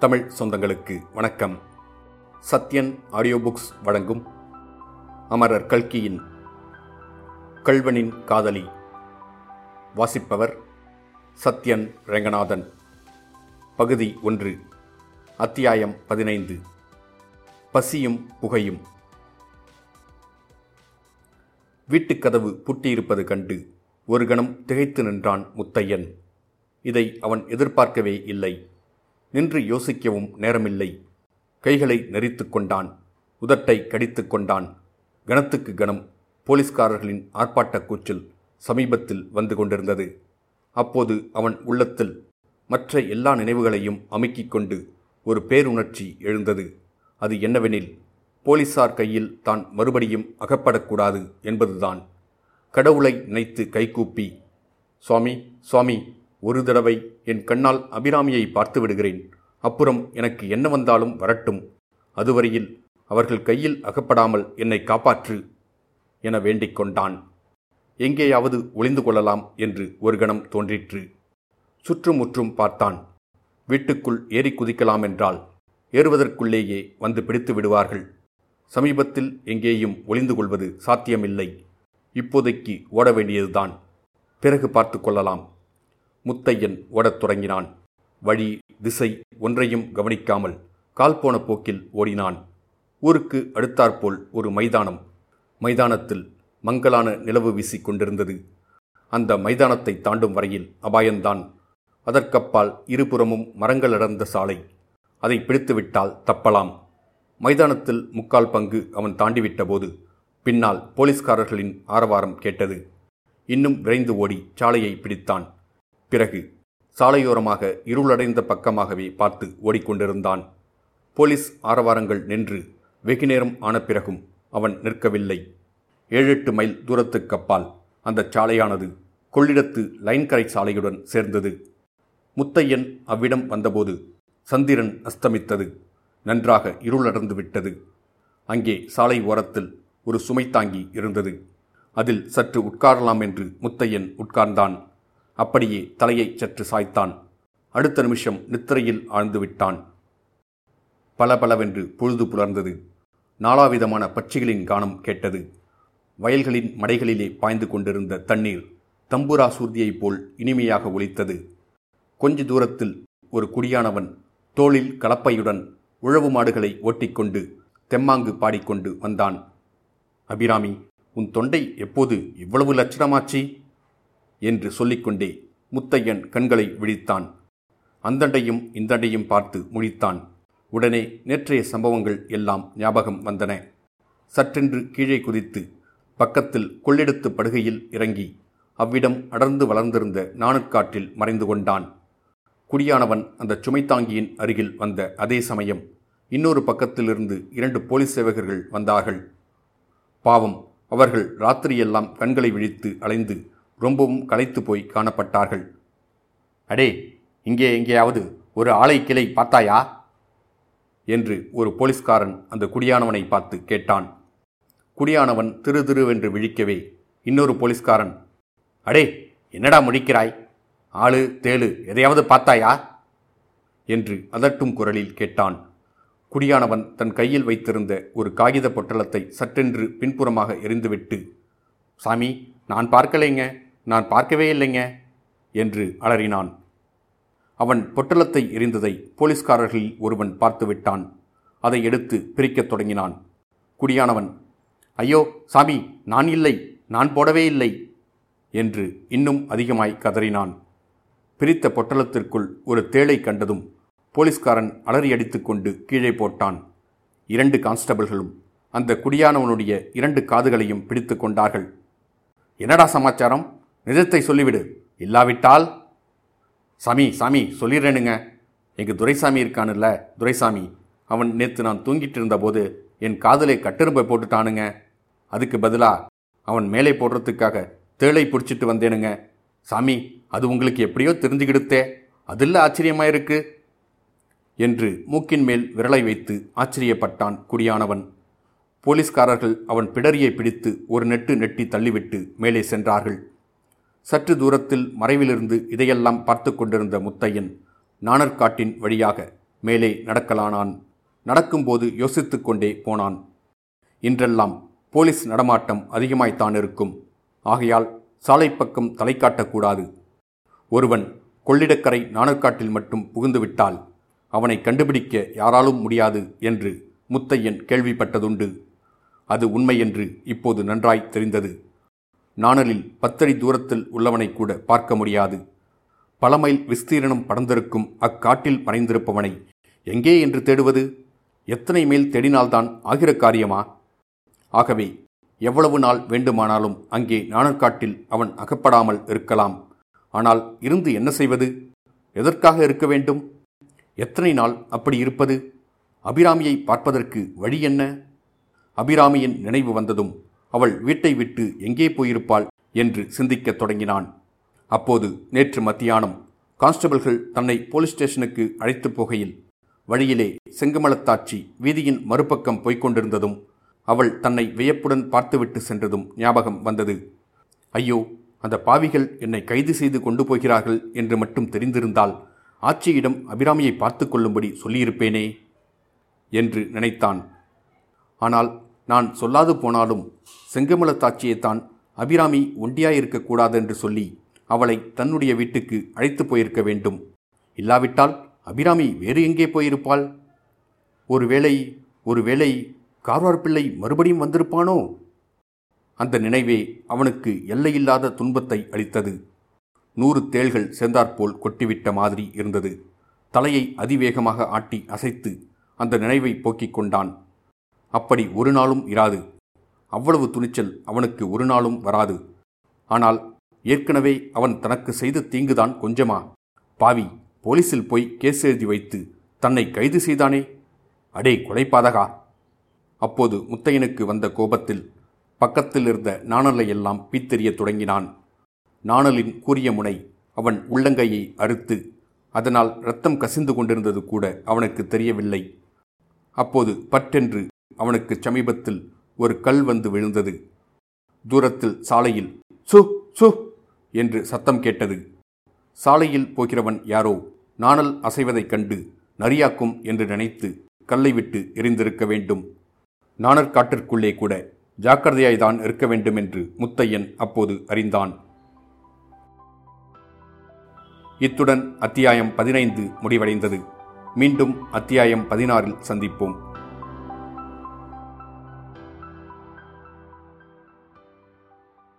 தமிழ் சொந்தங்களுக்கு வணக்கம். Sathyan audio books வழங்கும் அமரர் கல்கியின் கல்வனின் காதலி. வாசிப்பவர் சத்யன் ரெங்கநாதன். பகுதி ஒன்று அத்தியாயம் பதினைந்து. பசியும் புகையும். வீட்டுக்கதவு பூட்டியிருப்பது கண்டு ஒரு கணம் திகைத்து நின்றான் முத்தையன். இதை அவன் எதிர்பார்க்கவே இல்லை. நின்று யோசிக்கவும் நேரமில்லை. கைகளை நெறித்து கொண்டான். உதட்டை கடித்து கொண்டான். கணத்துக்கு கணம் போலீஸ்காரர்களின் ஆர்ப்பாட்டக் கூச்சல் சமீபத்தில் வந்து கொண்டிருந்தது. அப்போது அவன் உள்ளத்தில் மற்ற எல்லா நினைவுகளையும் அமுக்கிக் கொண்டு ஒரு பேருணர்ச்சி எழுந்தது. அது என்னவெனில் போலீசார் கையில் தான் மறுபடியும் அகப்படக்கூடாது என்பதுதான். கடவுளை நினைத்து கைகூப்பி சுவாமி சுவாமி ஒரு தடவை என் கண்ணால் அபிராமியை பார்த்து விடுகிறேன். அப்புறம் எனக்கு என்ன வந்தாலும் வரட்டும். அதுவரையில் அவர்கள் கையில் அகப்படாமல் என்னை காப்பாற்று என வேண்டிக் கொண்டான். எங்கேயாவது ஒளிந்து கொள்ளலாம் என்று ஒரு கணம் தோன்றிற்று. சுற்றுமுற்றும் பார்த்தான். வீட்டுக்குள் ஏறி குதிக்கலாம் என்றால் ஏறுவதற்குள்ளேயே வந்து பிடித்து விடுவார்கள். சமீபத்தில் எங்கேயும் ஒளிந்து கொள்வது சாத்தியமில்லை. இப்போதைக்கு ஓட வேண்டியதுதான். பிறகு பார்த்து கொள்ளலாம். முத்தையன் ஓடத் தொடங்கினான். வழி திசை ஒன்றையும் கவனிக்காமல் கால் போன போக்கில் ஓடினான். ஊருக்கு அடுத்தாற்போல் ஒரு மைதானம். மைதானத்தில் மங்கலான நிலவு வீசிக் கொண்டிருந்தது. அந்த மைதானத்தை தாண்டும் வரையில் அபாயந்தான். அதற்கப்பால் இருபுறமும் மரங்கள் அடர்ந்த சாலை. அதை பிடித்துவிட்டால் தப்பலாம். மைதானத்தில் முக்கால் பங்கு அவன் தாண்டிவிட்டபோது பின்னால் போலீஸ்காரர்களின் ஆரவாரம் கேட்டது. இன்னும் விரைந்து ஓடி சாலையை பிடித்தான். பிறகு சாலையோரமாக இருளடைந்த பக்கமாகவே பார்த்து ஓடிக்கொண்டிருந்தான். போலீஸ் ஆரவாரங்கள் நின்று வெகுநேரம் ஆன பிறகும் அவன் நிற்கவில்லை. ஏழெட்டு மைல் தூரத்துக்கு அப்பால் அந்த சாலையானது கொள்ளிடத்து லைன்கரை சாலையுடன் சேர்ந்தது. முத்தையன் அவ்விடம் வந்தபோது சந்திரன் அஸ்தமித்தது. நன்றாக இருளடர்ந்து விட்டது. அங்கே சாலை ஓரத்தில் ஒரு சுமை தாங்கி இருந்தது. அதில் சற்று உட்காரலாம் என்று முத்தையன் உட்கார்ந்தான். அப்படியே தலையை சற்று சாய்த்தான். அடுத்த நிமிஷம் நித்திரையில் ஆழ்ந்து விட்டான் பளபளவென்று பொழுது புலர்ந்தது. நாலாவிதமான பட்சிகளின் கானம் கேட்டது. வயல்களின் மடைகளிலே பாய்ந்து கொண்டிருந்த தண்ணீர் தம்புரா சூர்தியைப் போல் இனிமையாக ஒலித்தது. கொஞ்ச தூரத்தில் ஒரு குடியானவன் தோளில் கலப்பையுடன் உழவு மாடுகளை ஓட்டிக்கொண்டு தெம்மாங்கு பாடிக்கொண்டு வந்தான். அபிராமி உன் தொண்டை எப்போது இவ்வளவு லட்சணமாச்சி? என்று சொல்லிக்கொண்டே முத்தையன் கண்களை விழித்தான். அந்தண்டையும் இந்தண்டையும் பார்த்து முழித்தான். உடனே நேற்றைய சம்பவங்கள் எல்லாம் ஞாபகம் வந்தன. சற்றென்று கீழே குதித்து பக்கத்தில் கொள்ளெடுத்து படுகையில் இறங்கி அவ்விடம் அடர்ந்து வளர்ந்திருந்த நாணுக்காற்றில் மறைந்து கொண்டான். குடியானவன் அந்த சுமைத்தாங்கியின் அருகில் வந்த அதே சமயம் இன்னொரு பக்கத்திலிருந்து இரண்டு போலீஸ் சேவகர்கள் வந்தார்கள். பாவம் அவர்கள் ராத்திரியெல்லாம் கண்களை விழித்து அலைந்து ரொம்பவும் களைத்து போய் காணப்பட்டார்கள். அடே இங்கே எங்கேயாவது ஒரு ஆலை கிளை பார்த்தாயா? என்று ஒரு போலீஸ்காரன் அந்த குடியானவனை பார்த்து கேட்டான். குடியானவன் திரு திருவென்று விழிக்கவே இன்னொரு போலீஸ்காரன் அடே என்னடா முடிக்கிறாய் ஆளு தேளு எதையாவது பார்த்தாயா? என்று அதட்டும் குரலில் கேட்டான். குடியானவன் தன் கையில் வைத்திருந்த ஒரு காகித பொட்டலத்தை சற்றென்று பின்புறமாக எரிந்துவிட்டு சாமி நான் பார்க்கலைங்க. நான் பார்க்கவே இல்லைங்க என்று அலறினான். அவன் பொட்டலத்தை எரிந்ததை போலீஸ்காரர்களில் ஒருவன் பார்த்துவிட்டான் அதை எடுத்து பிரிக்கத் தொடங்கினான். குடியானவன் ஐயோ சாமி நான் இல்லை நான் போடவே இல்லை என்று இன்னும் அதிகமாய் கதறினான். பிரித்த பொட்டலத்திற்குள் ஒரு தேளை கண்டதும் போலீஸ்காரன் அலறி அடித்துக்கொண்டு கீழே போட்டான். இரண்டு கான்ஸ்டபிள்களும் அந்த குடியானவனுடைய இரண்டு காதுகளையும் பிடித்து கொண்டார்கள். என்னடா சமாச்சாரம்? நிஜத்தை சொல்லிவிடு. இல்லாவிட்டால் சாமி சாமி சொல்லிடுறேனுங்க எங்கள் துரைசாமி இருக்கானுல்ல துரைசாமி. அவன் நேற்று நான் தூங்கிட்டு இருந்தபோது என் காதலை கட்டெரும்பை போட்டுட்டானுங்க. அதுக்கு பதிலாக அவன் மேலே போடுறதுக்காக தேளை பிடிச்சிட்டு வந்தேனுங்க. சாமி அது உங்களுக்கு எப்படியோ தெரிஞ்சுக்கிடுத்தே அதில் ஆச்சரியமாக இருக்கு என்று மூக்கின் மேல் விரலை வைத்து ஆச்சரியப்பட்டான் குடியானவன். போலீஸ்காரர்கள் அவன் பிடரியை பிடித்து ஒரு நெட்டு நெட்டி தள்ளிவிட்டு மேலே சென்றார்கள். சற்று தூரத்தில் மறைவிலிருந்து இதையெல்லாம் பார்த்து கொண்டிருந்த முத்தையன் நாணற்காட்டின் வழியாக மேலே நடக்கலானான். நடக்கும்போது யோசித்துக் கொண்டே போனான். இன்றெல்லாம் போலீஸ் நடமாட்டம் அதிகமாய்த்தான் இருக்கும். ஆகையால் சாலை பக்கம் தலை காட்டக்கூடாது. ஒருவன் கொள்ளிடக்கரை நாணற்காட்டில் மட்டும் புகுந்துவிட்டால் அவனை கண்டுபிடிக்க யாராலும் முடியாது என்று முத்தையன் கேள்விப்பட்டதுண்டு. அது உண்மை என்று இப்போது நன்றாய் தெரிந்தது. நாணலில் பத்தடி தூரத்தில் உள்ளவனை கூட பார்க்க முடியாது. பல மைல் விஸ்தீரணம் படர்ந்திருக்கும் அக்காட்டில் மறைந்திருப்பவனை எங்கே என்று தேடுவது? எத்தனை மேல் தேடினால்தான் ஆகிற காரியமா? ஆகவே எவ்வளவு நாள் வேண்டுமானாலும் அங்கே நாணற்காட்டில் அவன் அகப்படாமல் இருக்கலாம். ஆனால் இருந்து என்ன செய்வது? எதற்காக இருக்க வேண்டும்? எத்தனை நாள் அப்படி இருப்பது? அபிராமியை பார்ப்பதற்கு வழி என்ன? அபிராமியின் நினைவு வந்ததும் அவள் வீட்டை விட்டு எங்கே போயிருப்பாள் என்று சிந்திக்கத் தொடங்கினான். அப்போது நேற்று மத்தியானம் கான்ஸ்டபிள்கள் தன்னை போலீஸ் ஸ்டேஷனுக்கு அழைத்துப் போகையில் வழியிலே செங்கமலத்தாச்சி வீதியின் மறுபக்கம் போய்க் கொண்டிருந்ததும் அவள் தன்னை வியப்புடன் பார்த்துவிட்டு சென்றதும் ஞாபகம் வந்தது. ஐயோ அந்த பாவிகள் என்னை கைது செய்து கொண்டு போகிறார்கள் என்று மட்டும் தெரிந்திருந்தால் ஆட்சியிடம் அபிராமியை பார்த்து கொள்ளும்படி சொல்லியிருப்பேனே என்று நினைத்தான். ஆனால் நான் சொல்லாது போனாலும் செங்கமலத்தாட்சியைத்தான் அபிராமி ஒண்டியாயிருக்கக்கூடாது என்று சொல்லி அவளை தன்னுடைய வீட்டுக்கு அழைத்து போயிருக்க வேண்டும். இல்லாவிட்டால் அபிராமி வேறு எங்கே போயிருப்பாள்? ஒருவேளை ஒருவேளை கார்வார் பிள்ளை மறுபடியும் வந்திருப்பானோ? அந்த நினைவே அவனுக்கு எல்லையில்லாத துன்பத்தை அளித்தது. நூறு தேள்கள் சேர்ந்தாற்போல் கொட்டிவிட்ட மாதிரி இருந்தது. தலையை அதிவேகமாக ஆட்டி அசைத்து அந்த நினைவை போக்கிக் கொண்டான். அப்படி ஒரு நாளும் இராது. அவ்வளவு துணிச்சல் அவனுக்கு ஒரு நாளும் வராது. ஆனால் ஏற்கனவே அவன் தனக்கு செய்த தீங்குதான் கொஞ்சமா. பாவி போலீசில் போய் கேஸ் எழுதி வைத்து தன்னை கைது செய்தானே? அடே கொலைப்பாதகா. அப்போது முத்தையனுக்கு வந்த கோபத்தில் பக்கத்தில் இருந்த நாணலை எல்லாம் பீத்தெறியத் தொடங்கினான். நாணலின் கூறிய முனை அவன் உள்ளங்கையை அறுத்து அதனால் ரத்தம் கசிந்து கொண்டிருந்தது கூட அவனுக்கு தெரியவில்லை. அப்போது பட்டென்று அவனுக்கு சமீபத்தில் ஒரு கல் வந்து விழுந்தது. தூரத்தில் சாலையில் சு சு என்று சத்தம் கேட்டது. சாலையில் போகிறவன் யாரோ நாணல் அசைவதைக் கண்டு நரியாக்கும் என்று நினைத்து கல்லை விட்டு எரிந்திருக்க வேண்டும். நாணற்காட்டிற்குள்ளே கூட ஜாக்கிரதையாய்தான் இருக்க வேண்டும் என்று முத்தையன் அப்போது அறிந்தான். இத்துடன் அத்தியாயம் பதினைந்து முடிவடைந்தது. மீண்டும் அத்தியாயம் பதினாறில் சந்திப்போம்.